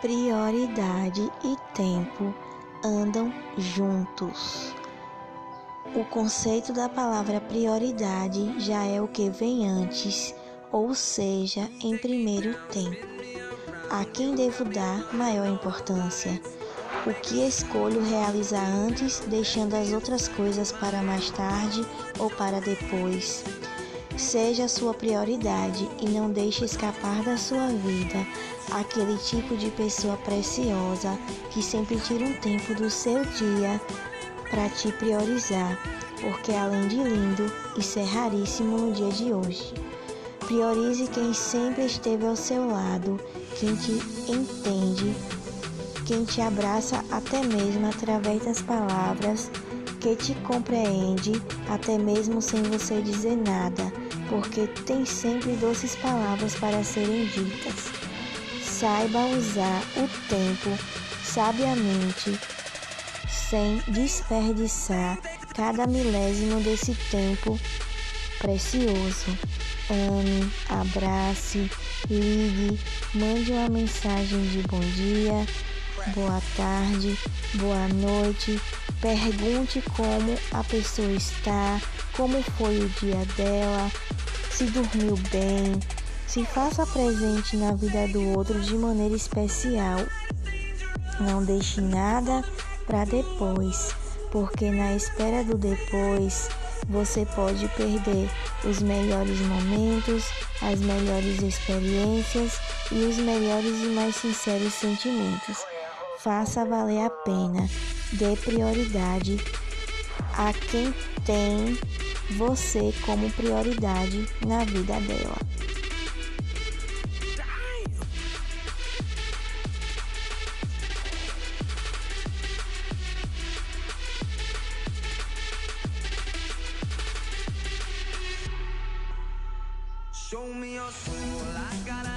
Prioridade e tempo andam juntos. O conceito da palavra prioridade já é o que vem antes, ou seja, em primeiro tempo. A quem devo dar maior importância? O que escolho realizar antes, deixando as outras coisas para mais tarde ou para depois? Seja a sua prioridade e não deixe escapar da sua vida aquele tipo de pessoa preciosa que sempre tira um tempo do seu dia para te priorizar, porque além de lindo, isso é raríssimo no dia de hoje. Priorize quem sempre esteve ao seu lado, quem te entende, quem te abraça até mesmo através das palavras, que te compreende até mesmo sem você dizer nada, porque tem sempre doces palavras para serem ditas. Saiba usar o tempo sabiamente, sem desperdiçar cada milésimo desse tempo precioso. Ame, abrace, ligue, mande uma mensagem de bom dia, boa tarde, boa noite, pergunte como a pessoa está, como foi o dia dela, se dormiu bem, se faça presente na vida do outro de maneira especial. Não deixe nada para depois, porque na espera do depois você pode perder os melhores momentos, as melhores experiências e os melhores e mais sinceros sentimentos. Faça valer a pena, dê prioridade a quem tem você como prioridade na vida dela. Show me your soul, I gotta